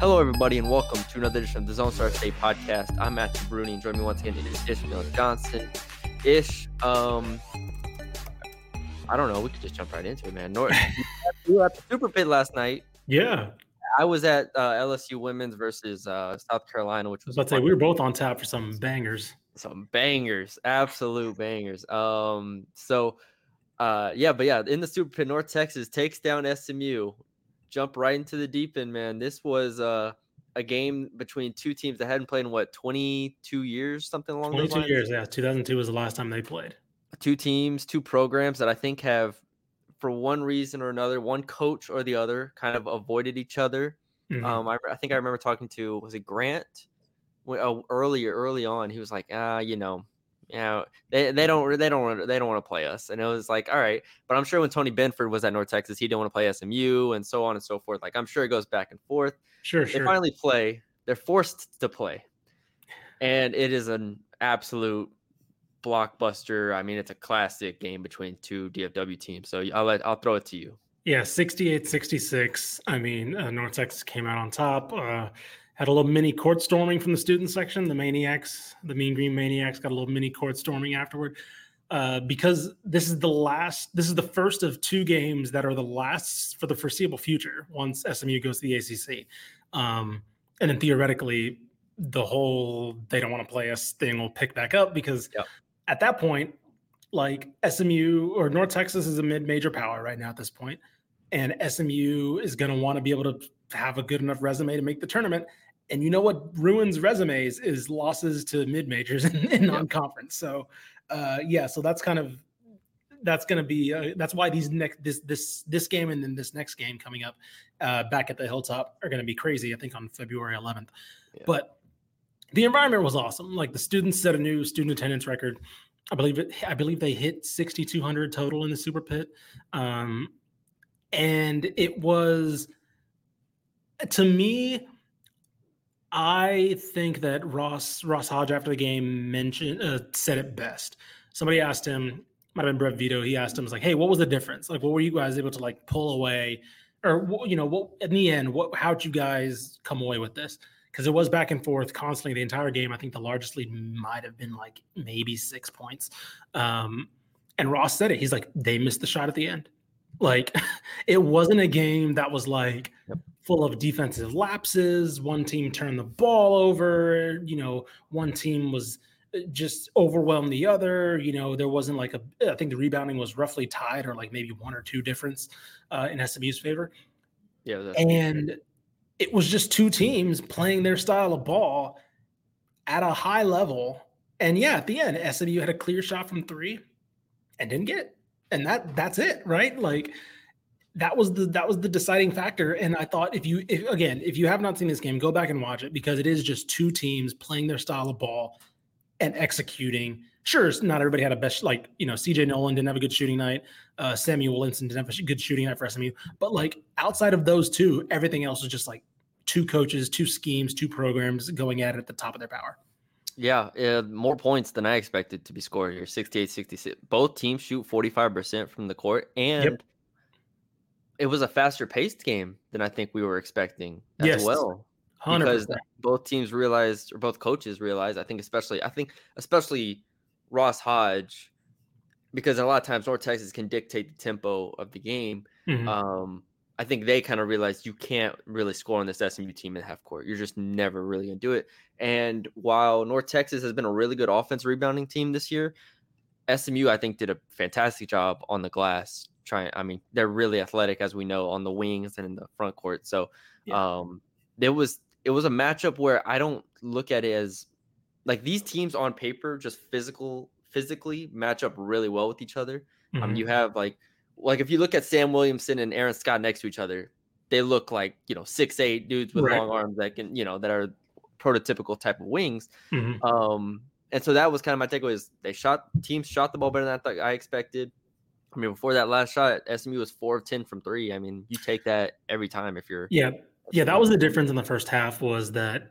Hello, everybody, and welcome to another edition of the Lone Star State podcast. I'm Matthew Bruni, and joining me once again is Ishmael Johnson. Ish, um, I don't know. We could just jump right into it, man. North, we were at the Super Pit last night. Yeah, I was at uh, LSU women's versus uh, South Carolina, which was let's say we were both on tap for some bangers. some bangers, absolute bangers. Um, so uh, yeah, but yeah, in the Super Pit, North Texas takes down SMU. Jump right into the deep end, man. This was uh, a game between two teams that hadn't played in what 22 years, something along those Twenty-two lines. years. Yeah, 2002 was the last time they played. Two teams, two programs that I think have, for one reason or another, one coach or the other, kind of avoided each other. Mhm. Um, I, I think I remember talking to was it Grant Wh- uh, earlier early on. He was like, ah, you know, yeah, they, they don't they don't they don't want to play us, and it was like, all right. But I'm sure when Tony Benford was at North Texas, he didn't want to play SMU, and so on and so forth. Like I'm sure it goes back and forth. sure, sure. They sure. finally play. They're forced to play, and it is an absolute blockbuster. I mean, it's a classic game between two DFW teams. So I'll let I'll throw it to you. Yeah, 68 66. I mean, uh, North Texas came out on top. Uh, had a little mini court storming from the student section. The Maniacs, the Mean Green Maniacs, got a little mini court storming afterward. Uh, because this is the last, this is the first of two games that are the last for the foreseeable future once SMU goes to the ACC. Um, and then theoretically, the whole they don't want to play us thing will pick back up because Yep. at that point, like SMU or North Texas is a mid-major power right now at this point, and SMU is going to want to be able to have a good enough resume to make the tournament. And you know what ruins resumes is losses to mid-majors in, in non-conference. So, uh, yeah, so that's kind of that's going to be uh, that's why these next this this this game and then this next game coming up uh, back at the hilltop are going to be crazy. I think on February 11th, Yeah. but the environment was awesome. Like the students set a new student attendance record. I believe it. I believe they hit 6,200 total in the Super Pit, um, and it was to me. I think that Ross Ross Hodge after the game mentioned uh, said it best. Somebody asked him, might have been Brett Vito. He asked him, "Was like, hey, what was the difference? Like, what were you guys able to like pull away, or you know, what in the end, what how'd you guys come away with this?" Because it was back and forth constantly the entire game. I think the largest lead might have been like maybe six points. Um, and Ross said it. He's like, they missed the shot at the end. Like, it wasn't a game that was like full of defensive lapses. One team turned the ball over. You know, one team was uh, just overwhelmed the other. You know, there wasn't like a. I think the rebounding was roughly tied, or like maybe one or two difference uh, in SMU's favor. Yeah, And it was just two teams playing their style of ball at a high level. And yeah, at the end, SMU had a clear shot from three and didn't get. it. And that that's it, right? Like that was the that was the deciding factor. And I thought if you if, again, if you have not seen this game, go back and watch it because it is just two teams playing their style of ball and executing. Sure, not everybody had a best like you know CJ Noland didn't have a good shooting night. Uh, Samuel Williamson didn't have a good shooting night for SMU. But like outside of those two, everything else was just like two coaches, two schemes, two programs going at it at the top of their power. Yeah, uh, more points than I expected to be scored here 68 66. Both teams shoot 45% from the court, and it was a faster paced game than I think we were expecting as Yes, well. Hundred Because both teams realized, or both coaches realized, I think, especially, I think, especially Ross Hodge, because a lot of times North Texas can dictate the tempo of the game. Mhm. Um, I think they kind of realized you can't really score on this SMU team in half court. You're just never really gonna do it. And while North Texas has been a really good offense rebounding team this year, SMU I think did a fantastic job on the glass. Trying, I mean, they're really athletic as we know on the wings and in the front court. So, um, there was it was a matchup where I don't look at it as like these teams on paper just physical physically match up really well with each other. Um, Mhm. you have like like if you look at Sam Williamson and Aaron Scott next to each other, they look like you know six eight dudes with Right. long arms that can you know that are prototypical type of wings. Mhm. Um, and so that was kind of my takeaway is they shot teams shot the ball better than I thought I expected. I mean, before that last shot, SMU was four of ten from three. I mean, you take that every time if you're Yeah, yeah, that was the difference in the first half. Was that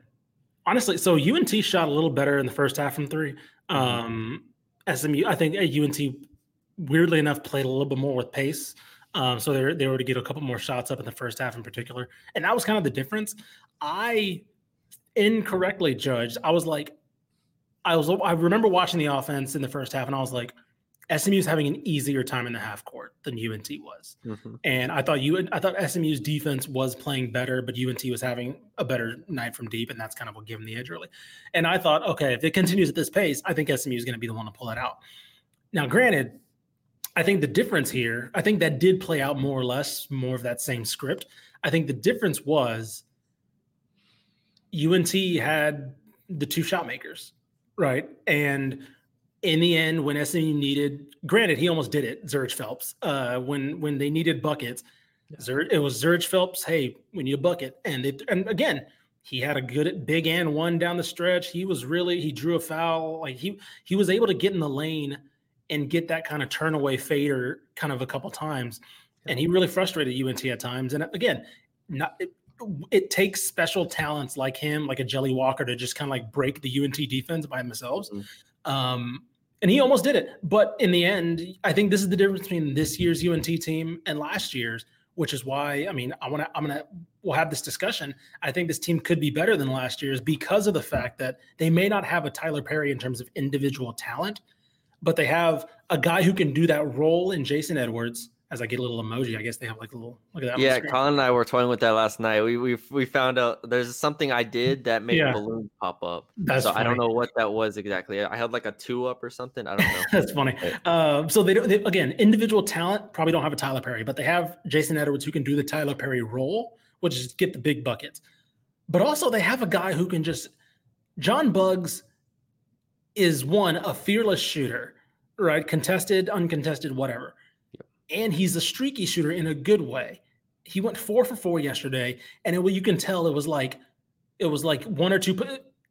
honestly? So UNT shot a little better in the first half from three. Um, SMU, I think uh, UNT, weirdly enough, played a little bit more with pace. Um, so they were, they were to get a couple more shots up in the first half in particular, and that was kind of the difference. I incorrectly judged. I was like, I was I remember watching the offense in the first half, and I was like, SMU's having an easier time in the half court than UNT was. Mhm. And I thought you, I thought SMU's defense was playing better, but UNT was having a better night from deep, and that's kind of what gave them the edge early. And I thought, okay, if it continues at this pace, I think SMU is going to be the one to pull it out. Now, granted, I think the difference here, I think that did play out more or less, more of that same script. I think the difference was UNT had the two shot makers, right? And in the end, when SMU needed, granted, he almost did it, Zhuric Phelps. Uh, when when they needed buckets, Zur, it was Zhuric Phelps. Hey, we need a bucket, and it, and again, he had a good big and one down the stretch. He was really he drew a foul. Like he he was able to get in the lane and get that kind of turnaway fader kind of a couple times, and he really frustrated UNT at times. And again, not. It, takes special talents like him, like a Jelly Walker, to just kind of like break the UNT defense by themselves. Mhm. Um, and he almost did it. But in the end, I think this is the difference between this year's UNT team and last year's, which is why I mean I want to I'm gonna we'll have this discussion. I think this team could be better than last year's because of the fact that they may not have a Tylor Perry in terms of individual talent, but they have a guy who can do that role in Jason Edwards. As I get a little emoji, I guess they have like a little look at that. Yeah. Colin and I were toying with that last night. We we we found out there's something I did that made Yeah. balloons pop up. That's so I don't know what that was exactly. I had like a two up or something. I don't know. That's funny. Um, so they don't. They, again, individual talent probably don't have a Tylor Perry, but they have Jason Edwards who can do the Tylor Perry role, which is get the big buckets. But also they have a guy who can just. John Buggs is one a fearless shooter, right? Contested, uncontested, whatever, and he's a streaky shooter in a good way. He went four for four yesterday, and it, you can tell it was like, it was like one or two.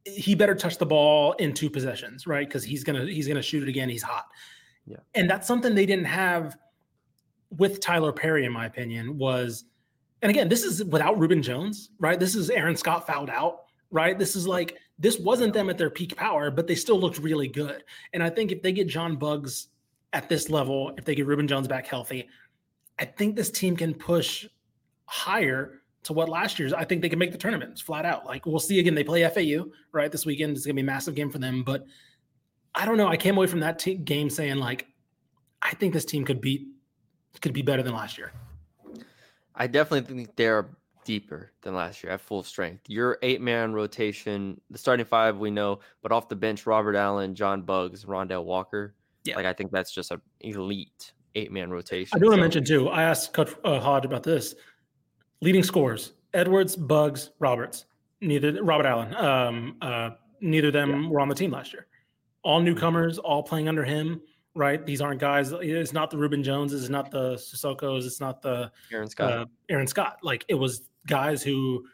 He better touch the ball in two possessions, right? Because he's gonna he's gonna shoot it again. He's hot. Yeah. and that's something they didn't have with Tylor Perry, in my opinion. Was and again, this is without Rubin Jones, right? This is Aaron Scott fouled out, right? This is like this wasn't them at their peak power, but they still looked really good. And I think if they get John Buggs at this level, if they get Rubin Jones back healthy, I think this team can push higher to what last year's. I think they can make the tournaments flat out. Like we'll see again. They play FAU right this weekend. It's gonna be a massive game for them. But I don't know. I came away from that te- game saying like, I think this team could beat could be better than last year. I definitely think they're deeper than last year at full strength. Your eight man rotation, the starting five we know, but off the bench, Robert Allen, John Buggs, Rondel Walker. Yeah. Like I think that's just an elite eight man rotation. I do want to So- mention too. I asked Coach uh, Hodge about this. Leading scores: Edwards, Buggs, Roberts. Neither Robert Allen. Um, uh, neither of them were on the team last year. All newcomers, all playing under him. Right? These aren't guys. It's not the Rubin Joneses. It's not the Sissoko's. It's not the Aaron Scott. uh, Aaron Scott. Like it was guys who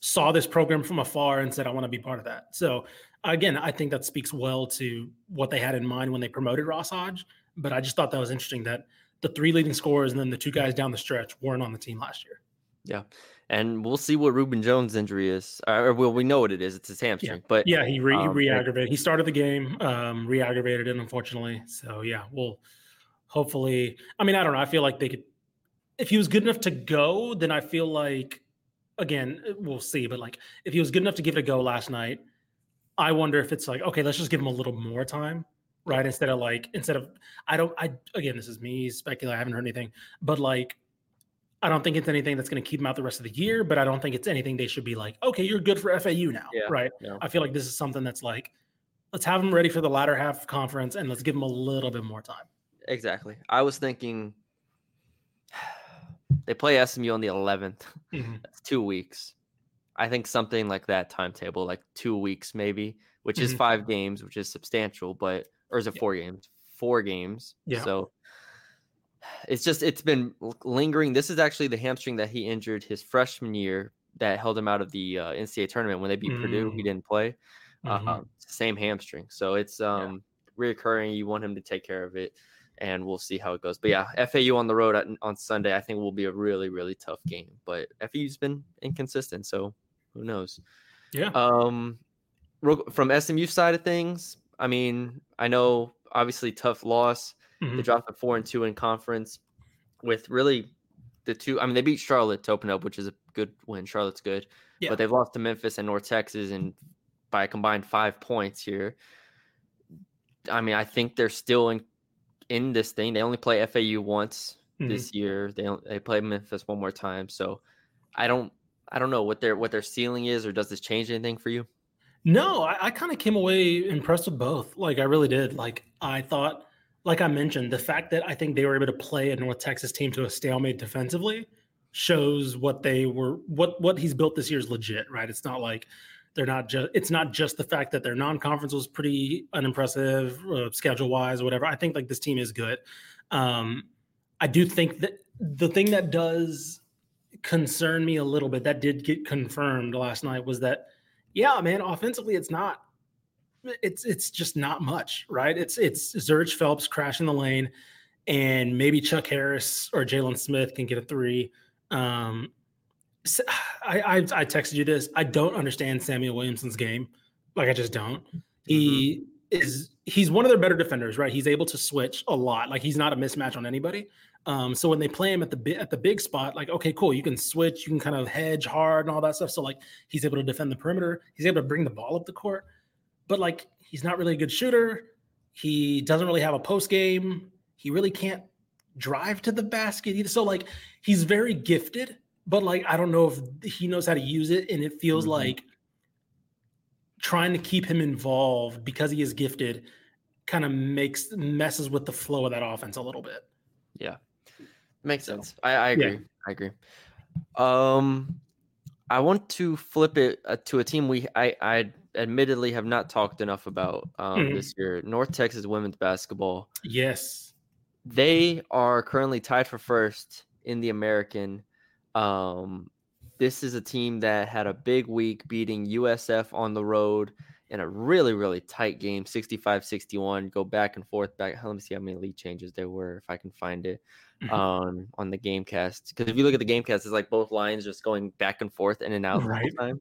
saw this program from afar and said, "I want to be part of that." So again, I think that speaks well to what they had in mind when they promoted Ross Hodge. But I just thought that was interesting that the three leading scorers and then the two guys down the stretch weren't on the team last year. yeah. And we'll see what Rubin Jones' injury is. Or well, we know what it is. It's his hamstring. Yeah. But Yeah, he re, he Um, re-aggravated. He started the game, um, re-aggravated it, unfortunately. So yeah, we'll hopefully. I mean, I don't know. I feel like they could. If he was good enough to go, then I feel like, again, we'll see. But like, if he was good enough to give it a go last night, I wonder if it's like, okay, let's just give him a little more time, right? Instead of like, instead of, I don't, I again, this is me speculating. I haven't heard anything, but like, I don't think it's anything that's going to keep him out the rest of the year. But I don't think it's anything they should be like, okay, you're good for FAU now, Yeah, right? yeah. I feel like this is something that's like, let's have him ready for the latter half of conference and let's give him a little bit more time. exactly. I was thinking they play SMU on the 11th. Mm-hmm. That's two weeks. I think something like that timetable, like two weeks maybe, which is Mhm. five games, which is substantial, but or is it Yeah. four games? Four games. Yeah. So it's just it's been lingering. This is actually the hamstring that he injured his freshman year that held him out of the uh, NCAA tournament when they beat mm. Purdue. He mm. didn't play. Mm-hmm. Uh, same hamstring, so it's um yeah. reoccurring. You want him to take care of it, and we'll see how it goes. But yeah, FAU on the road at, on Sunday, I think will be a really really tough game. But FAU's been inconsistent, so who knows? Yeah. Um, from SMU side of things, I mean, I know obviously tough loss. Mm-hmm. They dropped a four and two in conference with really the two. I mean, they beat Charlotte to open up, which is a good win. Charlotte's good, yeah. but they've lost to Memphis and North Texas, and by a combined five points here. I mean, I think they're still in in this thing. They only play FAU once mm-hmm. this year. They they play Memphis one more time. So I don't I don't know what their what their ceiling is, or does this change anything for you? No, I, I kind of came away impressed with both. Like I really did. Like I thought, like I mentioned, the fact that I think they were able to play a North Texas team to a stalemate defensively shows what they were what what he's built this year is legit, right? It's not like they're not just it's not just the fact that their non-conference was pretty unimpressive uh, schedule wise or whatever. I think like this team is good. Um, I do think that the thing that does concern me a little bit that did get confirmed last night was that yeah, man, offensively it's not it's it's just not much, right? It's it's Zhuric Phelps crashing the lane, and maybe Chuck Harris or Jalen Smith can get a three. Um, I, I, I texted you this. I don't understand Samuel Williamson's game. Like I just don't. He mm-hmm. is he's one of their better defenders, right? He's able to switch a lot. Like he's not a mismatch on anybody. Um, so when they play him at the at the big spot, like okay, cool, you can switch, you can kind of hedge hard and all that stuff. So like he's able to defend the perimeter. He's able to bring the ball up the court, but like he's not really a good shooter. He doesn't really have a post game. He really can't drive to the basket either. So like he's very gifted, but like I don't know if he knows how to use it, and it feels mm-hmm. like trying to keep him involved because he is gifted kind of makes messes with the flow of that offense a little bit. Yeah, makes sense. I, I agree. Yeah. I agree. Um, I want to flip it uh, to a team we I I admittedly have not talked enough about um, mm-hmm. this year. North Texas women's basketball. Yes, they are currently tied for first in the American. Um, this is a team that had a big week beating USF on the road in a really, really tight game 65 61. Go back and forth. Back. Let me see how many lead changes there were, if I can find it mm-hmm. um, on the game cast. Because if you look at the game cast, it's like both lines just going back and forth in and out right. the time.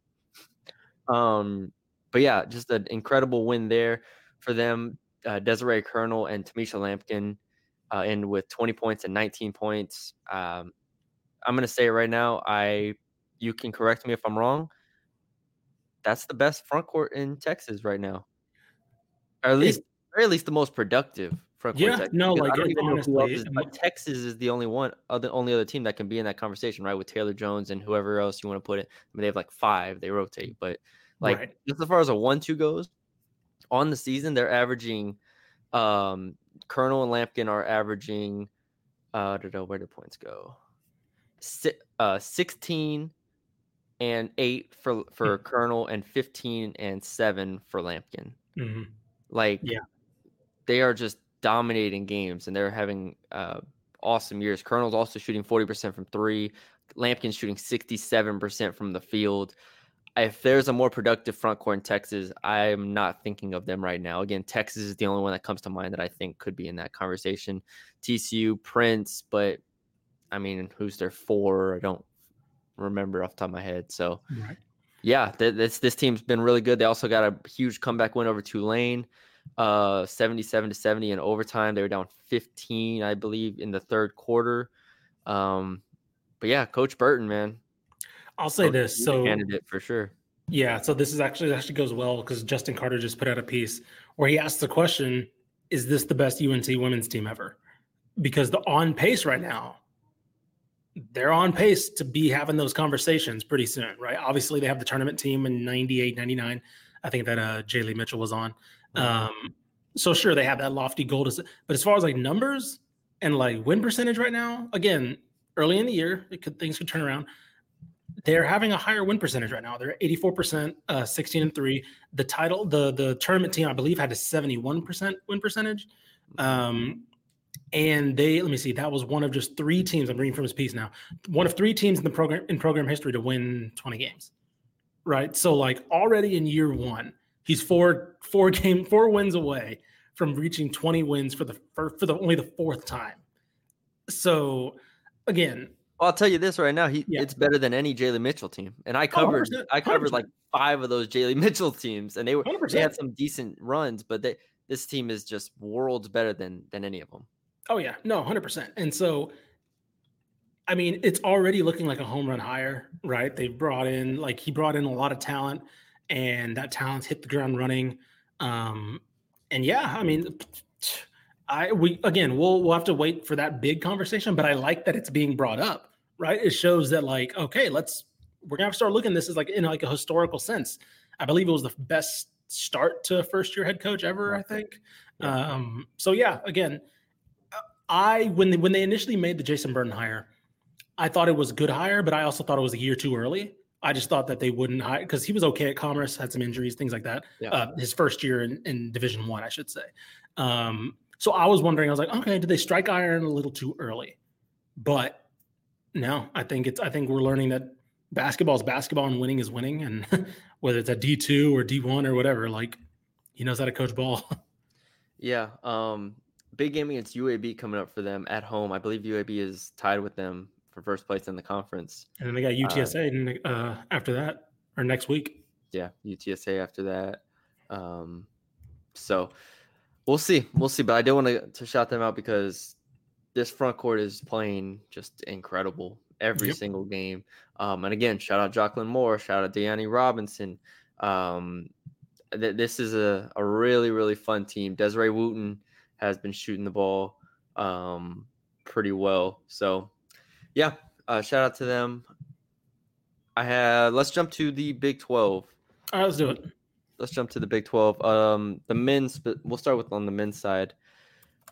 Um, but yeah, just an incredible win there for them. Uh, Desiree Colonel and Tamisha Lampkin uh, in with 20 points and 19 points. Um, I'm going to say it right now, I you can correct me if I'm wrong. That's the best front court in Texas right now, or at least, or at least the most productive front court. Yeah, no, like honestly, is, Texas is the only one, uh, the only other team that can be in that conversation, right? With Taylor Jones and whoever else you want to put it. I mean, they have like five, they rotate, but like right. just as far as a one-two goes, on the season they're averaging. Um, Colonel and Lampkin are averaging. Uh, I don't know where the points go. Si- uh, 16 and 8 for for mm-hmm. Colonel and 15 and 7 for Lampkin. Mm-hmm. Like yeah. They are just dominating games and they're having uh, awesome years. Colonel's also shooting 40% from 3. Lampkin's shooting 67% from the field. If there's a more productive front court in Texas, I'm not thinking of them right now. Again, Texas is the only one that comes to mind that I think could be in that conversation. TCU, Prince, but I mean, who's their four? I don't remember off the top of my head. So, right. yeah, th- this this team's been really good. They also got a huge comeback win over Tulane, uh, seventy-seven to seventy in overtime. They were down fifteen, I believe, in the third quarter. Um, but yeah, Coach Burton, man, I'll say Coach this. So candidate for sure. Yeah, so this is actually actually goes well because Justin Carter just put out a piece where he asked the question: Is this the best UNT women's team ever? Because the on pace right now they're on pace to be having those conversations pretty soon, right? Obviously, they have the tournament team in 98, 99. I think that uh, Jalie Mitchell was on. Mm-hmm. Um, so, sure, they have that lofty goal. To, but as far as like numbers and like win percentage right now, again, early in the year, could, things could turn around. They're having a higher win percentage right now. They're 84%, uh, 16 and 3. The title, the the tournament team, I believe, had a 71% win percentage. Um, and they let me see, that was one of just three teams. I'm reading from his piece now. One of three teams in the program in program history to win 20 games. Right. So like already in year one, he's four four game four wins away from reaching 20 wins for the for, for the only the fourth time. So again, well, I'll tell you this right now. He Yeah. it's better than any Jalie Mitchell team. And I Oh, covered 100%, I covered 100%. like five of those Jalie Mitchell teams, and they were 100%. had some decent runs, but they this team is just worlds better than than any of them. Oh yeah, no, hundred percent. And so, I mean, it's already looking like a home run hire, right? They brought in like he brought in a lot of talent, and that talent's hit the ground running. Um, and yeah, I mean, I we again we'll we'll have to wait for that big conversation, but I like that it's being brought up, right? It shows that like okay, let's we're gonna have to start looking this is like in like a historical sense. I believe it was the best start to a first year head coach ever. I think. Um, so yeah, again, I when they, when they initially made the Jason Burton hire, I thought it was a good hire, but I also thought it was a year too early. I just thought that they wouldn't hire because he was okay at Commerce, had some injuries, things like that. Yeah. Uh, his first year in, in Division One, I, should say. Um, so I was wondering, I was like, okay, did they strike iron a little too early? But no, I think it's I think we're learning that basketball is basketball and winning is winning, and whether it's a D two or D one or whatever, like he knows how to coach ball. Yeah. Um big game against UAB coming up for them at home. I believe UAB is tied with them for first place in the conference. and then they got UTSA in, uh, after that or next week. yeah, UTSA after that. Um, so we'll see, we'll see. But I do want to to shout them out because this front court is playing just incredible every Yep. single game. Um, and again, shout out Jaaucklyn Moore, shout out Dyani Robinson. Um, th- this is a, a really really fun team. Desiree Wooten has been shooting the ball um, pretty well. So yeah, uh, shout out to them. I have. Let's jump to the Big Twelve All right, let's do it. let's jump to the Big 12. Um, the men's, but we'll start with on the men's side.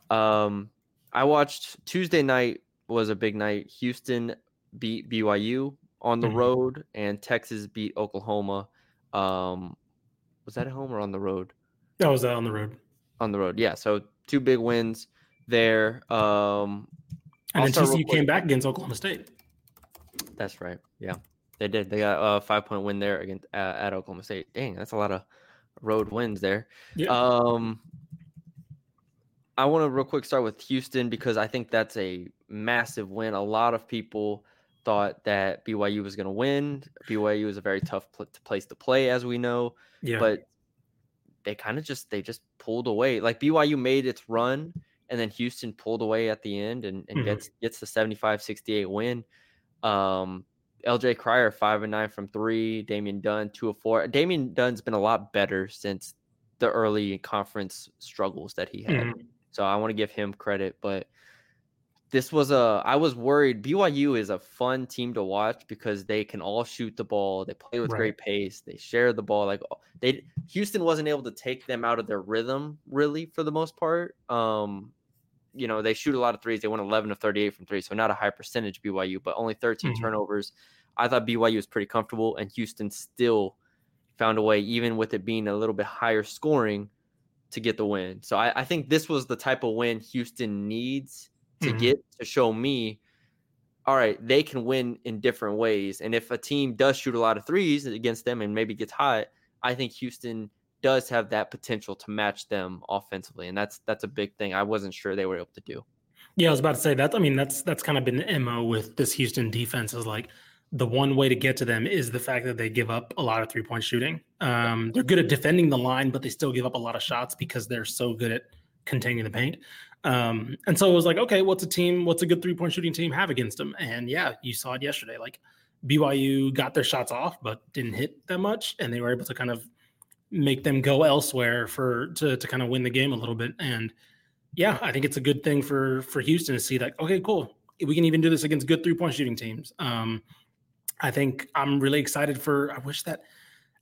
Um, I watched Tuesday night was a big night. Houston beat BYU on the Mhm. road, and Texas beat Oklahoma. Um, was that at home or on the road? That was that on the road. On the road, yeah. So two big wins there. Um, And I'll then TCU came back against Oklahoma State. That's right. Yeah, they did. They got a five point win there against uh, at Oklahoma State. Dang, that's a lot of road wins there. Yeah. Um, I want to real quick start with Houston because I think that's a massive win. A lot of people thought that BYU was going to win. BYU is a very tough pl- place to play, as we know, yeah. but they kind of just they just pulled away. Like BYU made its run, and then Houston pulled away at the end and, and Mhm. gets gets the 75-68 win. Um, LJ Cryer five and nine from three. Damian Dunn two of four. Damian Dunn's been a lot better since the early conference struggles that he had. Mhm. So I want to give him credit, but this was a I was worried. BYU is a fun team to watch because they can all shoot the ball. They play with Right. great pace. They share the ball. Like they Houston wasn't able to take them out of their rhythm really for the most part. Um, you know, they shoot a lot of threes. They went 11 of 38 from three, so not a high percentage BYU, but only 13 Mhm. turnovers. I thought BYU was pretty comfortable, and Houston still found a way, even with it being a little bit higher scoring, to get the win. So I, I think this was the type of win Houston needs to Mhm. get to show me, all right, they can win in different ways. And if a team does shoot a lot of threes against them and maybe gets hot, I think Houston does have that potential to match them offensively. And that's that's a big thing. I wasn't sure they were able to do. Yeah, I was about to say that. I mean, that's that's kind of been the mo with this Houston defense. Is like the one way to get to them is the fact that they give up a lot of three point shooting. Um, they're good at defending the line, but they still give up a lot of shots because they're so good at containing the paint. Um, and so it was like, okay, what's a team? What's a good three point shooting team have against them? And yeah, you saw it yesterday. Like BYU got their shots off, but didn't hit that much, and they were able to kind of make them go elsewhere for to to kind of win the game a little bit. And yeah, I think it's a good thing for for Houston to see that. Okay, cool. We can even do this against good three point shooting teams. Um, I think I'm really excited for. I wish that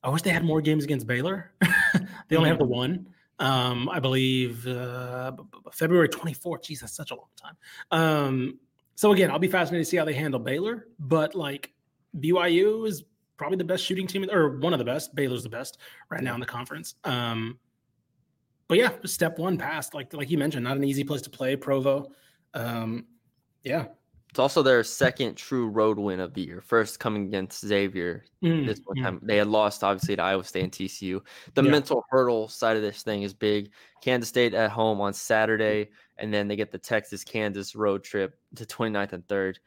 I wish they had more games against Baylor. they only have the one. Um, I believe uh, February 24th. Jeez, that's such a long time. Um, so again, I'll be fascinated to see how they handle Baylor. But like BYU is probably the best shooting team, or one of the best. Baylor's the best right now in the conference. Um, but yeah, step one passed. Like like you mentioned, not an easy place to play. Provo. Um, yeah, It's also their second true road win of the year. First coming against Xavier Mm, this one mm. time. They had lost obviously to Iowa State and TCU. The Yeah. mental hurdle side of this thing is big. Kansas State at home on Saturday, and then they get the Texas Kansas road trip to 29th and 3rd.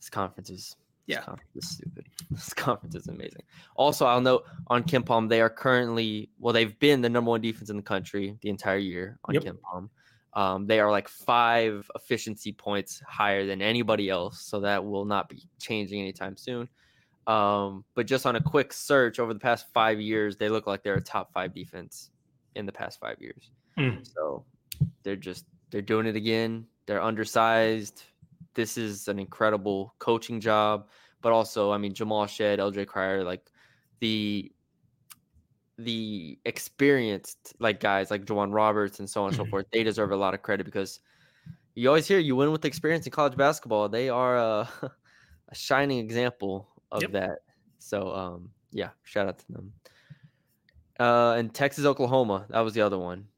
This conference is Yeah. This conference is stupid. This conference is amazing. Also, I'll note on KenPom, they are currently well, they've been the number one defense in the country the entire year on Yep. KenPom. Um, they are like five efficiency points higher than anybody else, so that will not be changing anytime soon. Um, but just on a quick search over the past five years, they look like they're a top five defense in the past five years. Mm. So they're just they're doing it again. They're undersized. This is an incredible coaching job, but also, I mean, Jamal Shead, LJ Cryer, like the the experienced like guys like J'Wan Roberts and so on and so Mhm. forth, they deserve a lot of credit because you always hear you win with experience in college basketball. They are a, a shining example of Yep. that. So um yeah, shout out to them. Uh and Texas, Oklahoma, that was the other one.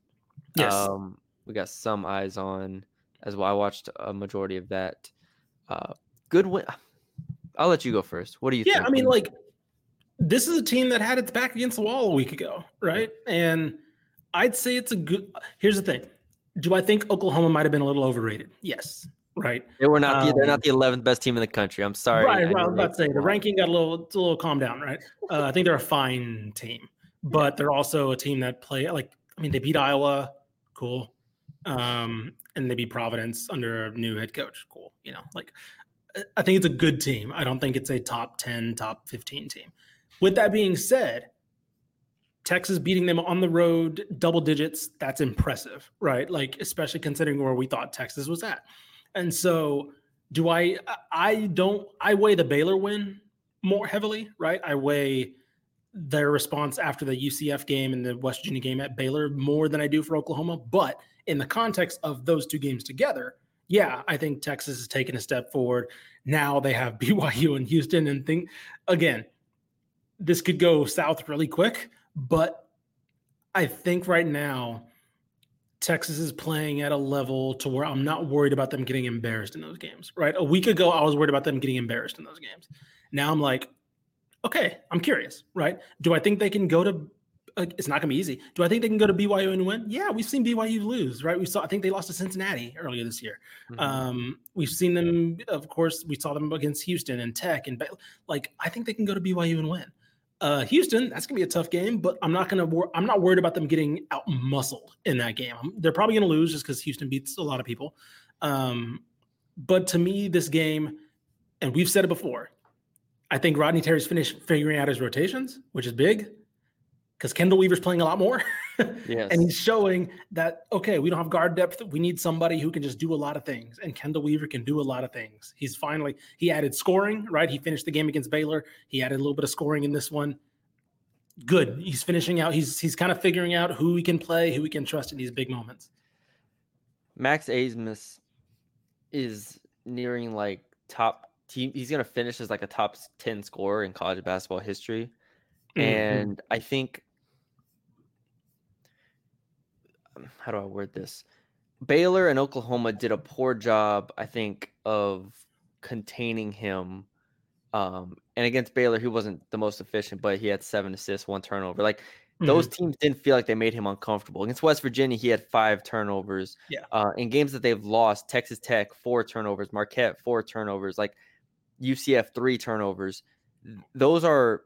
Yes. Um we got some eyes on as well. I watched a majority of that. Uh good win. I'll let you go first. What do you yeah, think? I mean, What do you- like this is a team that had its back against the wall a week ago, right? And I'd say it's a good. Here's the thing: Do I think Oklahoma might have been a little overrated? Yes, right. they were not the, they're um, not the 11th best team in the country. I'm sorry. Right, I right. I was about to say the ranking got a little, it's a little calm down, right? Uh, I think they're a fine team, but they're also a team that play like. I mean, they beat Iowa, cool, um, and they beat Providence under a new head coach, cool. You know, like I- think it's a good team. I don't think it's a top ten, top fifteen team. With that being said, Texas beating them on the road, double digits, that's impressive, right? Like, especially considering where we thought Texas was at. And so, do I, I- don't, I weigh the Baylor win more heavily, right? I weigh their response after the UCF game and the West Virginia game at Baylor more than I do for Oklahoma. But in the context of those two games together, yeah, I think Texas has taken a step forward. Now they have BYU and Houston and think again, this could go south really quick, but I think right now Texas is playing at a level to where I'm not worried about them getting embarrassed in those games, right? A week ago I was worried about them getting embarrassed in those games. Now I'm like, okay, I'm curious, right? Do I think they can go to uh, it's not going to be easy. Do I think they can go to BYU and win? Yeah, we've seen BYU lose, right? We saw I think they lost to Cincinnati earlier this year. Mhm. Um, we've seen them, of course, we saw them against Houston and Tech, and like I think they can go to BYU and win. Uh, Houston, that's gonna be a tough game, but I'm not gonna. Wor- I'm not worried about them getting out muscled in that game. I'm- they're probably gonna lose just because Houston beats a lot of people. Um, but to me, this game, and we've said it before, I think Rodney Terry's finished figuring out his rotations, which is big, because Chendall Weaver's playing a lot more. yes. and he's showing that okay, we don't have guard depth. We need somebody who can just do a lot of things, and Chendall Weaver can do a lot of things. He's finally he added scoring, right? He finished the game against Baylor. He added a little bit of scoring in this one. Good. He's finishing out. He's he's kind of figuring out who he can play, who he can trust in these big moments. Max Abmas is nearing like top team. He's gonna finish as like a top ten scorer in college basketball history, Mhm. and I think um, how do I word this? Baylor and Oklahoma did a poor job, I think, of containing him. Um, and against Baylor, he wasn't the most efficient, but he had seven assists, one turnover. Like those Mhm. teams didn't feel like they made him uncomfortable. Against West Virginia, he had five turnovers. Yeah. Uh, in games that they've lost, Texas Tech four turnovers, Marquette four turnovers, like UCF three turnovers. Those are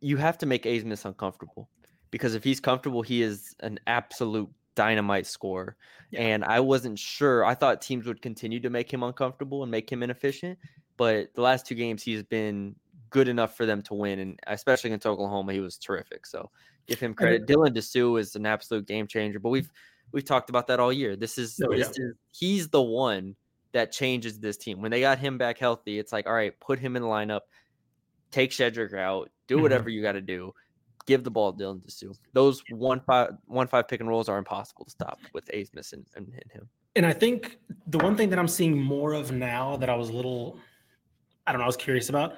you have to make Abmas uncomfortable because if he's comfortable, he is an absolute dynamite scorer. Yeah. And I wasn't sure. I thought teams would continue to make him uncomfortable and make him inefficient. But the last two games, he's been good enough for them to win, and especially against Oklahoma, he was terrific. So give him credit. Dylan Disu is an absolute game changer. But we've we've talked about that all year. This is Oh, yeah. this is he's the one that changes this team. When they got him back healthy, it's like all right, put him in the lineup, take Shedrick out, do Mhm. whatever you got to do. Give the ball to Dylan Disu. Those one five one five pick and rolls are impossible to stop with Abmas and, and, and him. And I think the one thing that I'm seeing more of now that I was a little, I don't know, I was curious about,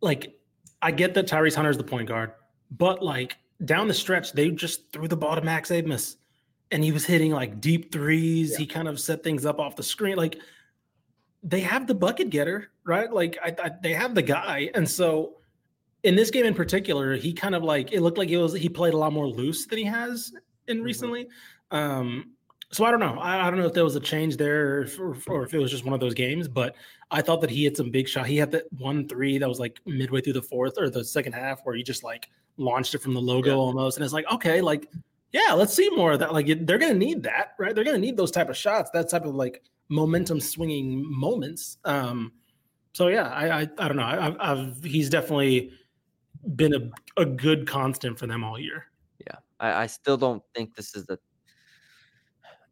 like, I get that Tyrese Hunter is the point guard, but like down the stretch, they just threw the ball to Max Abmas. and he was hitting like deep threes. Yeah. He kind of set things up off the screen. Like they have the bucket getter, right? Like I, I, they have the guy, and so in this game in particular, he kind of like it looked like it was he played a lot more loose than he has in mm-hmm. recently. Um, so I don't know. I, I, don't know if there was a change there or if, or, if, it was just one of those games, but I thought that he had some big shot. He had that one three that was like midway through the fourth or the second half where he just like launched it from the logo yeah. almost. And it's like, okay, like, yeah, let's see more of that. Like they're to need that, right? They're to need those type of shots, that type of like momentum swinging moments. Um, so yeah, I, I, I don't know. I, I've, he's definitely been a, a good constant for them all year. Yeah. I, I still don't think this is the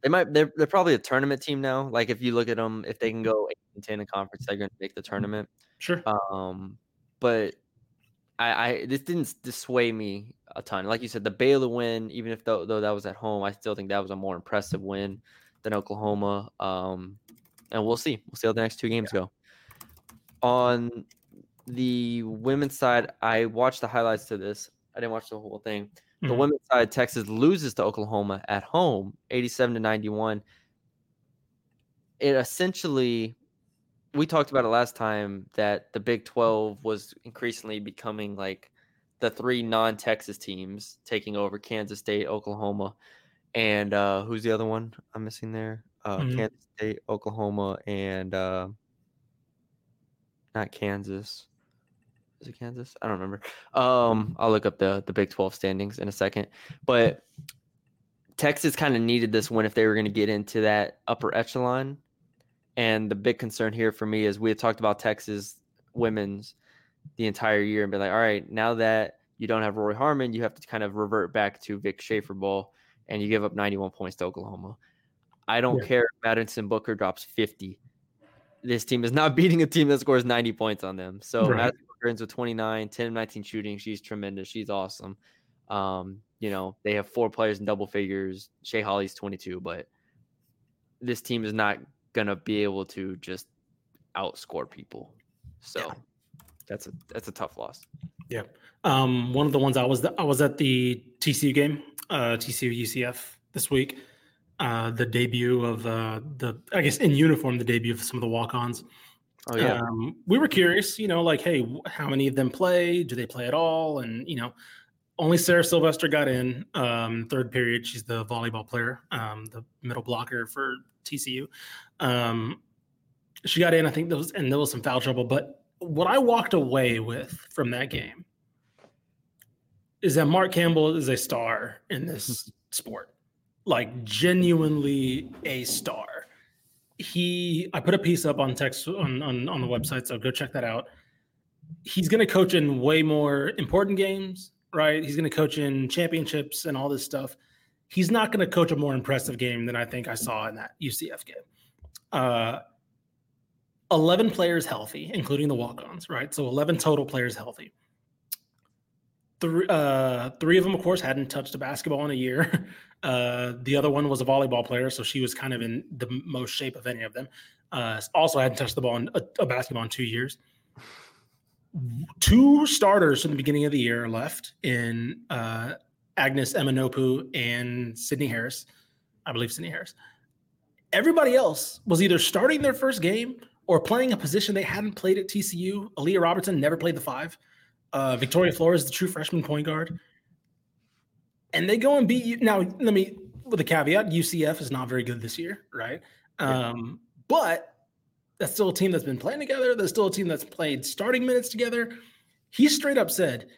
they might. They're they're probably a tournament team now. Like if you look at them, if they can go eight and ten in conference, they're going to make the tournament. Sure. Um, but I, I this didn't dissuade me a ton. Like you said, the Baylor win, even if though, though that was at home, I still think that was a more impressive win than Oklahoma. Um, and we'll see. We'll see how the next two games yeah. go. On the women's side, I watched the highlights to this. I didn't watch the whole thing. The mm-hmm. women's side, Texas loses to Oklahoma at home, 87 to 91. It essentially, we talked about it last time that the Big 12 was increasingly becoming like the three non Texas teams taking over Kansas State, Oklahoma, and uh, who's the other one I'm missing there? Uh, mm-hmm. Kansas State, Oklahoma, and uh, not Kansas is it Kansas? I don't remember. Um, I'll look up the the Big Twelve standings in a second. But Texas kind of needed this win if they were going to get into that upper echelon. And the big concern here for me is we had talked about Texas women's the entire year and be like, all right, now that you don't have Rori Harmon, you have to kind of revert back to Vic Schaefer ball, and you give up 91 points to Oklahoma. I don't yeah. care if Madison Booker drops 50. This team is not beating a team that scores 90 points on them. So right. Madison Burns with 29, 10 of 19 shooting. She's tremendous. She's awesome. Um, you know, they have four players in double figures. Shay Holle's 22, but this team is not gonna be able to just outscore people. So yeah. that's a that's a tough loss. Yeah. Um, one of the ones I was I was at the TCU game, uh, TCU UCF this week. Uh, the debut of uh, the I guess in uniform, the debut of some of the walk-ons. Oh yeah. Um, we were curious, you know, like, hey, how many of them play? Do they play at all? And you know, only Sarah Sylvester got in um, third period. She's the volleyball player, um, the middle blocker for TCU. Um, she got in. I think there was, and there was some foul trouble. But what I walked away with from that game is that Mark Campbell is a star in this sport, like genuinely a star he I put a piece up on text on, on, on the website, so go check that out. He's going to coach in way more important games, right? He's going to coach in championships and all this stuff. He's not going to coach a more impressive game than I think I saw in that UCF game. Uh, 11 players healthy, including the walk-ons, right? So 11 total players healthy. Three, uh, three of them, of course, hadn't touched a basketball in a year. Uh, the other one was a volleyball player, so she was kind of in the most shape of any of them. Uh, also hadn't touched the ball in a, a, basketball in two years. Two starters from the beginning of the year left in uh, Agnes Emma-Nnopu and Sydney Harris. I believe Sydney Harris. Everybody else was either starting their first game or playing a position they hadn't played at TCU. Aaliyah Roberson never played the five. Uh, Victoria Flores, the true freshman point guard and they go and beat you. Now, let me with a caveat: UCF is not very good this year, right? Yeah. Um, but that's still a team that's been playing together. That's still a team that's played starting minutes together. He straight up said,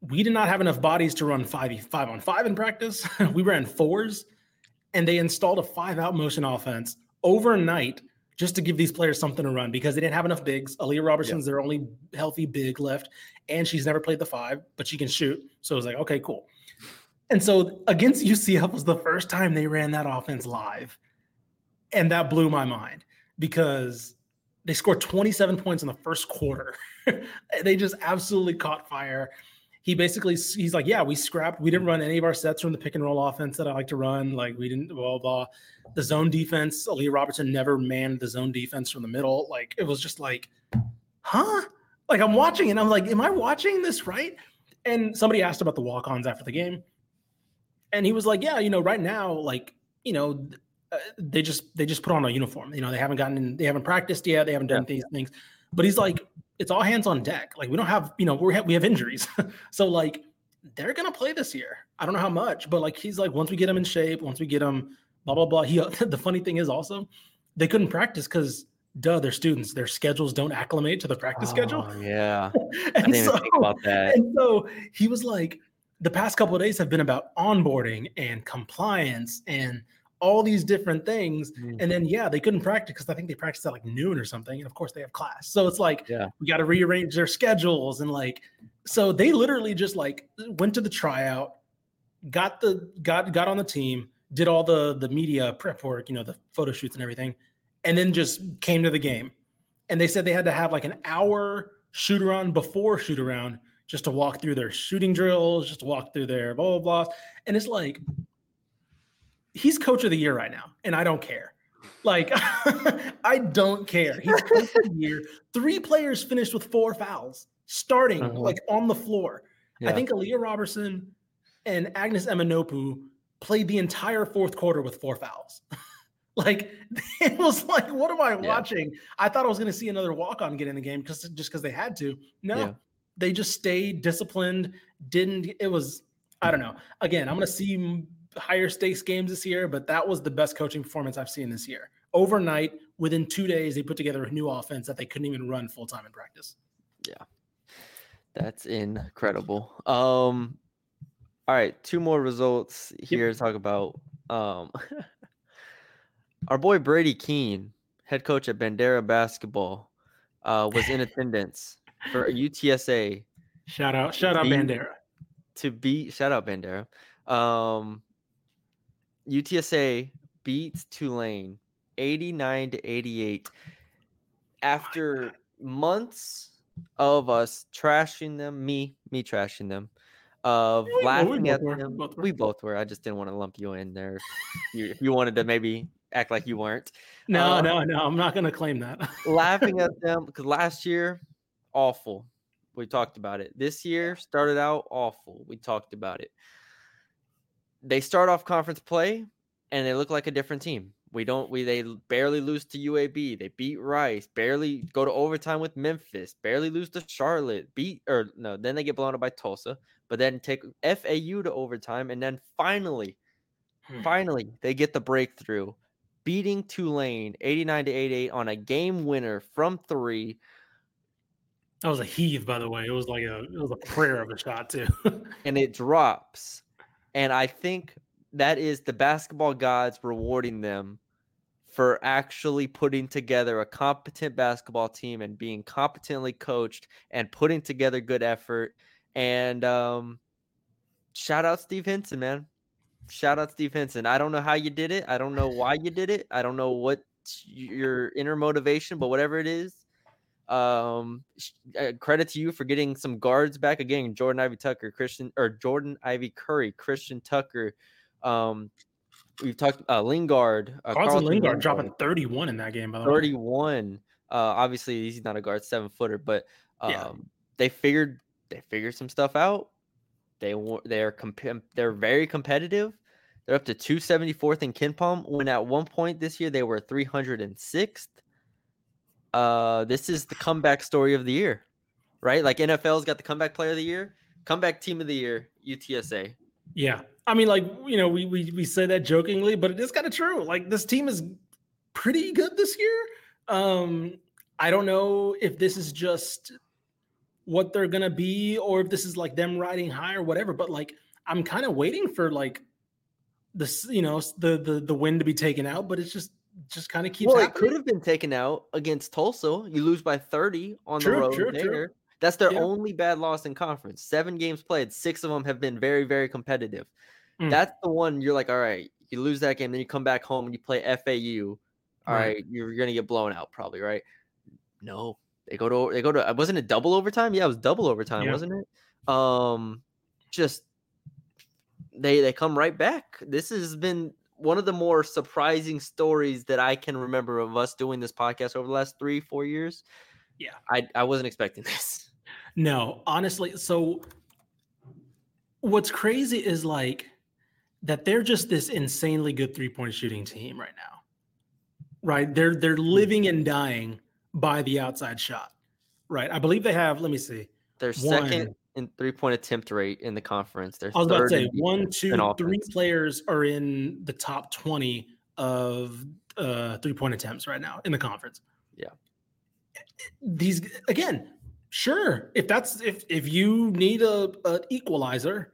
"We did not have enough bodies to run five five on five in practice. we ran fours, and they installed a five out motion offense overnight." Just to give these players something to run because they didn't have enough bigs. Aaliyah Roberson's yeah. their only healthy big left, and she's never played the five, but she can shoot. So it was like, okay, cool. And so against UCF was the first time they ran that offense live. And that blew my mind because they scored 27 points in the first quarter. they just absolutely caught fire. He basically he's like, yeah, we scrapped. We didn't run any of our sets from the pick and roll offense that I like to run. Like we didn't blah blah. The zone defense, Aaliyah Roberson never manned the zone defense from the middle. Like it was just like, huh? Like I'm watching and I'm like, am I watching this right? And somebody asked about the walk-ons after the game and he was like, yeah, you know, right now, like, you know, uh, they just they just put on a uniform. You know, they haven't gotten in, they haven't practiced yet, they haven't done yeah. these things. But he's like, it's all hands on deck. Like we don't have, you know, we have we have injuries, so like they're gonna play this year. I don't know how much, but like he's like, once we get them in shape, once we get them, blah blah blah. He the funny thing is also they couldn't practice because duh, they're students. Their schedules don't acclimate to the practice oh, schedule. Yeah, and so, And so he was like, the past couple of days have been about onboarding and compliance and all these different things. Mm-hmm. And then, yeah, they couldn't practice because I think they practiced at like noon or something. And of course, they have class. So it's like, yeah, we got to rearrange their schedules. And like, so they literally just like went to the tryout, got the, got, got on the team, did all the, the media prep work, you know, the photo shoots and everything, and then just came to the game. And they said they had to have like an hour shoot around before shoot around just to walk through their shooting drills, just to walk through their blah, blah, blah. And it's like, he's coach of the year right now, and I don't care. Like, I don't care. He's coach of the year. Three players finished with four fouls, starting uh-huh. like on the floor. Yeah. I think Aaliyah Roberson and Agnes Emma-Nnopu played the entire fourth quarter with four fouls. like it was like, what am I yeah. watching? I thought I was going to see another walk on get in the game because just because they had to. No, yeah. They just stayed disciplined. Didn't it was I don't know. Again, I'm going to see higher stakes games this year, but that was the best coaching performance I've seen this year. Overnight, within two days, they put together a new offense that they couldn't even run full time in practice. Yeah, that's incredible. Um, all right, two more results here yep. to talk about. Um, our boy Brady Keene, head coach at Bandera Basketball, uh, was in attendance for UTSA. Shout out, shout out Bandera. To beat, shout out Bandera. Um, UTSA beats Tulane 89 to 88 after months of us trashing them, me, me trashing them, of yeah, laughing at were. them. Both we both were. I just didn't want to lump you in there. If you, you wanted to maybe act like you weren't. No, um, no, no. I'm not going to claim that. laughing at them because last year, awful. We talked about it. This year started out awful. We talked about it. They start off conference play and they look like a different team. We don't we they barely lose to UAB. They beat Rice, barely go to overtime with Memphis, barely lose to Charlotte, beat or no, then they get blown up by Tulsa, but then take FAU to overtime and then finally hmm. finally they get the breakthrough beating Tulane 89 to 88 on a game winner from 3. That was a heave by the way. It was like a it was a prayer of a shot too. and it drops. And I think that is the basketball gods rewarding them for actually putting together a competent basketball team and being competently coached and putting together good effort. And um, shout out Steve Henson, man. Shout out Steve Henson. I don't know how you did it. I don't know why you did it. I don't know what your inner motivation, but whatever it is, um, uh, credit to you for getting some guards back again. Jordan Ivy Tucker, Christian or Jordan Ivy Curry, Christian Tucker, um, we've talked uh, Linguard. Uh, Carlton Linguard, Linguard dropping 31 in that game. By the 31. Uh, obviously, he's not a guard, seven footer, but um, yeah. they figured they figured some stuff out. They they're comp- they're very competitive. They're up to 274th in KenPom. When at one point this year they were 306th. Uh, this is the comeback story of the year, right? Like NFL's got the comeback player of the year, comeback team of the year, UTSA. Yeah, I mean, like you know, we we we say that jokingly, but it is kind of true. Like this team is pretty good this year. Um, I don't know if this is just what they're gonna be, or if this is like them riding high or whatever. But like, I'm kind of waiting for like this, you know, the the the win to be taken out. But it's just just kind of keeps. Well, happening. it could have been taken out against Tulsa. You lose by 30 on true, the road true, there. True. That's their yeah. only bad loss in conference. Seven games played, six of them have been very, very competitive. Mm. That's the one you're like, all right, you lose that game, then you come back home and you play FAU. All right, right you're gonna get blown out probably, right? No, they go to they go to wasn't it double overtime? Yeah, it was double overtime, yeah. wasn't it? Um, just they they come right back. This has been one of the more surprising stories that I can remember of us doing this podcast over the last three, four years. Yeah, I I wasn't expecting this. No, honestly. So what's crazy is like that they're just this insanely good three point shooting team right now. Right? They're they're hmm. living and dying by the outside shot. Right? I believe they have. Let me see. They're One. second in three point attempt rate in the conference. They're I was about to say one, two, three players are in the top twenty of uh, three point attempts right now in the conference. Yeah. These again, sure. If that's if if you need a, a equalizer,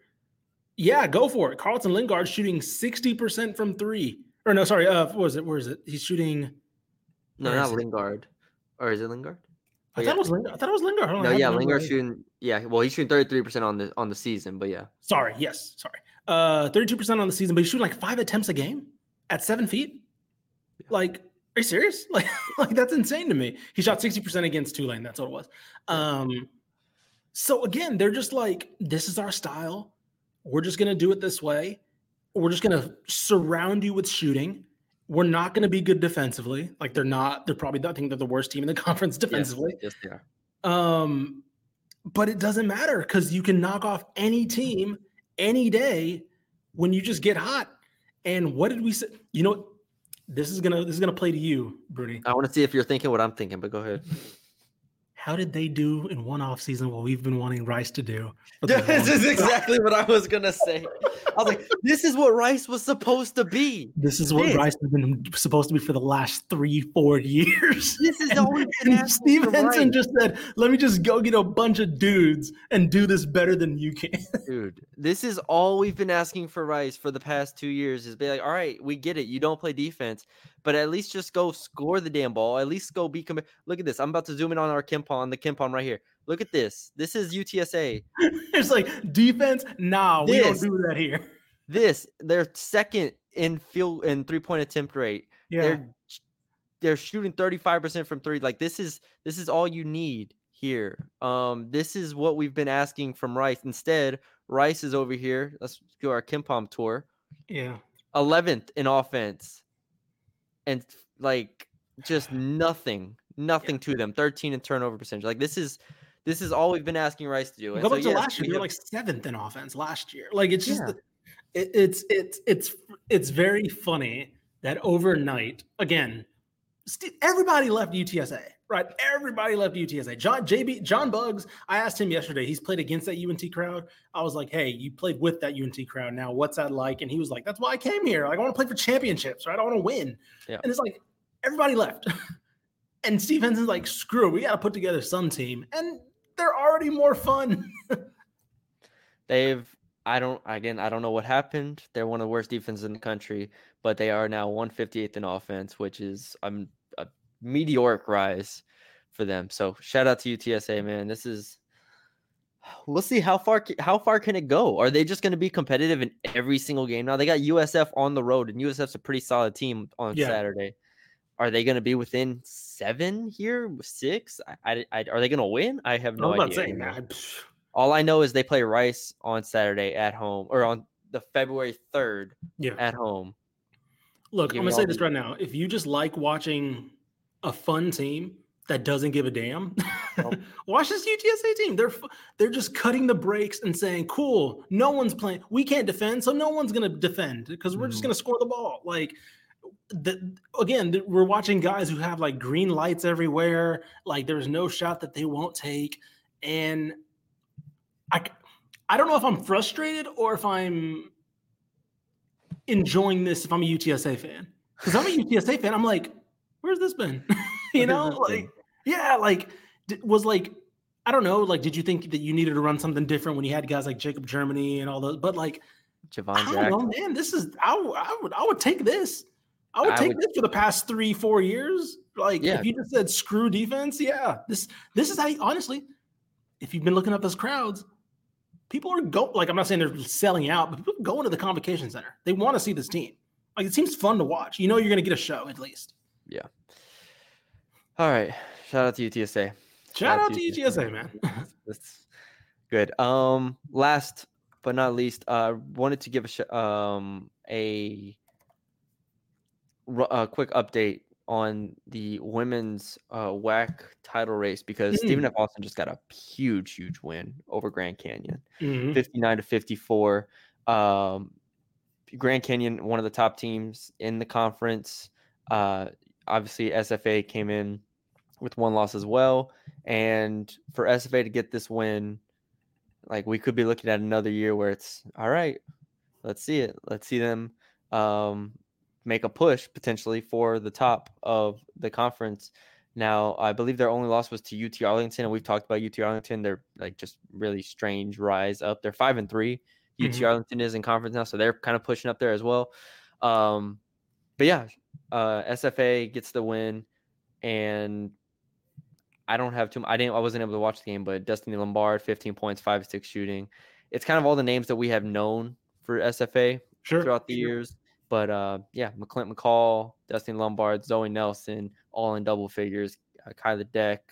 yeah, go for it. Carlton Linguard shooting sixty percent from three. Or no, sorry. Uh, what was it? Where is it? He's shooting. No, not it? Linguard. Or is it Linguard? I thought yeah. it was. I thought it was Linguard. Hold on, I No, yeah, Linguard shooting. Yeah, well, he's shooting thirty three percent on the on the season, but yeah, Sorry, yes, sorry. Uh, thirty-two percent on the season, but he's shooting like five attempts a game at seven feet. Like, are you serious? Like, like that's insane to me. He shot sixty percent against Tulane. That's what it was. Um, so again, they're just like, this is our style. We're just gonna do it this way. We're just gonna surround you with shooting. We're not gonna be good defensively. Like they're not. They're probably. I think they're the worst team in the conference defensively. yes, they are. Um, but it doesn't matter because you can knock off any team any day when you just get hot. And what did we say? You know, this is gonna this is gonna play to you, Bruni. I want to see if you're thinking what I'm thinking, but go ahead. How did they do in one off season what we've been wanting Rice to do? this is exactly what I was gonna say. I was like, this is what Rice was supposed to be. This is what this. Rice has been supposed to be for the last three, four years. This is And- all we've been And asking Steve Henson Rice. just said, "Let me just go get a bunch of dudes and do this better than you can." Dude, this is all we've been asking for Rice for the past two years is be like, all right, we get it. You don't play defense, but at least just go score the damn ball. At least go be commit. Look at this. I'm about to zoom in on our KenPom, the KenPom right here. Look at this. This is UTSA. it's like defense. Nah, we don't do that here. This, they're second in field in three point attempt rate. Yeah. They're they're shooting 35% from three. Like this is this is all you need here. Um, this is what we've been asking from Rice. Instead, Rice is over here. Let's do our KenPom tour. Yeah. 11th in offense and like just nothing nothing to them 13 in turnover percentage like this is this is all we've been asking rice to do and Go so, back to last year. They were like seventh in offense last year. Like it's just, Yeah. it, it's it's it's it's very funny that overnight again, st- everybody left UTSA. Right, everybody left UTSA. John JB John Buggs. I asked him yesterday. He's played against that UNT crowd. I was like, "Hey, you played with that UNT crowd. Now, what's that like?" And he was like, "That's why I came here. Like, I want to play for championships. Right, I want to win." Yeah. And it's like everybody left, and Steve Henson's like, "Screw, it, we got to put together some team." And they're already more fun. they've i don't again i don't know what happened they're one of the worst defenses in the country but they are now 158th in offense which is a meteoric rise for them so shout out to utsa man this is we'll see how far how far can it go are they just going to be competitive in every single game now they got usf on the road and usf's a pretty solid team on Yeah. saturday are they going to be within seven here six I, I, I- are they going to win i have no I'm not idea saying that. All I know is they play Rice on Saturday at home or on the February 3rd Yeah. at home. Look, give I'm gonna say this right now. If you just like watching a fun team that doesn't give a damn, Nope. watch this UTSA team. They're they're just cutting the brakes and saying, "Cool, no one's playing. We can't defend, so no one's gonna defend because we're just Mhm. gonna score the ball." Like, the, again, we're watching guys who have like green lights everywhere. Like, there's no shot that they won't take, and I I don't know if I'm frustrated or if I'm enjoying this if I'm a UTSA fan. Because I'm a UTSA fan, I'm like, where's this been? you know, like, been? yeah, like, d- was like, I don't know, like, did you think that you needed to run something different when you had guys like Jacob Germany and all those? But like, Javon I don't know, man. This is I, w- I would I would take this. I would I take would- this for the past three four years. Like, Yeah. if you just said screw defense, yeah, this this is how you, honestly. If you've been looking up those crowds, people are go like I'm not saying they're selling out, but people go into the convocation center. They want to see this team. Like it seems fun to watch. You know, you're gonna get a show at least. All right. Shout out to UTSA. Shout Shout out to UTSA, man. That's, good. Um, last but not least, uh, wanted to give a sh- um a, a quick update on the women's uh WAC title race because Stephen F. Austin just got a huge, huge win over Grand Canyon. Mhm. 59 to 54. Um, Grand Canyon, one of the top teams in the conference. Uh, obviously, SFA came in with one loss as well. And for SFA to get this win, like we could be looking at another year where it's all right, let's see it. Let's see them um, make a push potentially for the top of the conference. Now, I believe their only loss was to UT Arlington, and we've talked about UT Arlington. They're like just really strange rise up. They're five and 3 UT Mhm. Arlington is in conference now, so they're kind of pushing up there as well. Um, but yeah, uh, SFA gets the win, and I don't have too. I didn't. I wasn't able to watch the game, but Destiny Lombard, 15 points, five six shooting. It's kind of all the names that we have known for SFA Sure. throughout the sure. years. But uh, yeah, McClint McCall, Dustin Lombard, Zoe Nelson, all in double figures. Uh, Kyla Deck,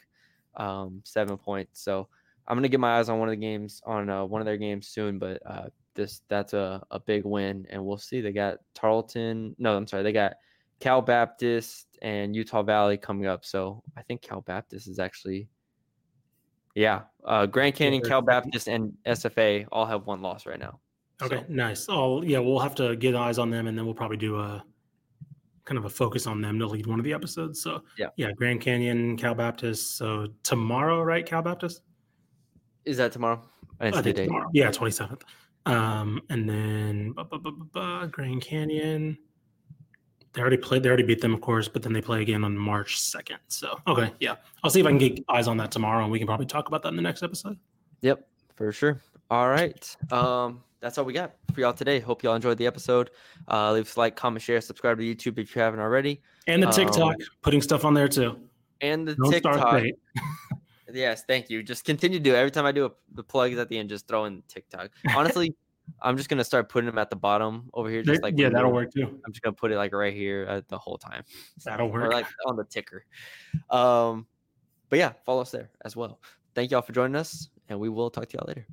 um, seven points. So I'm gonna get my eyes on one of the games on uh, one of their games soon. But uh, this that's a, a big win, and we'll see. They got Tarleton. No, I'm sorry, they got Cal Baptist and Utah Valley coming up. So I think Cal Baptist is actually. Yeah, uh, Grand Canyon, Cal. Baptist, and SFA all have one loss right now. Okay, So- nice. Oh, yeah, we'll have to get eyes on them, and then we'll probably do a kind of a focus on them to lead one of the episodes. So, Yeah. yeah, Grand Canyon, Cal Baptist. So tomorrow, right? Cal Baptist. Is that tomorrow? I didn't I think date. tomorrow. Yeah, twenty seventh. Um, and then bu- bu- bu- Grand Canyon. They already played. They already beat them, of course, but then they play again on March second. So, okay, yeah, I'll see if I can get eyes on that tomorrow, and we can probably talk about that in the next episode. Yep, for sure. All right. Um, that's all we got for y'all today. Hope y'all enjoyed the episode. Uh, leave us a like, comment, share, subscribe to YouTube if you haven't already. And the Um, TikTok, putting stuff on there too. And the Don't TikTok. Yes, thank you. Just continue to do it. Every time I do a, the plugs at the end, just throw in TikTok. Honestly, I'm just gonna start putting them at the bottom over here, just like yeah, that'll work too. I'm just gonna put it like right here uh, the whole time, That'll or work. like on the ticker. Um, but yeah, follow us there as well. Thank y'all for joining us, and we will talk to y'all later.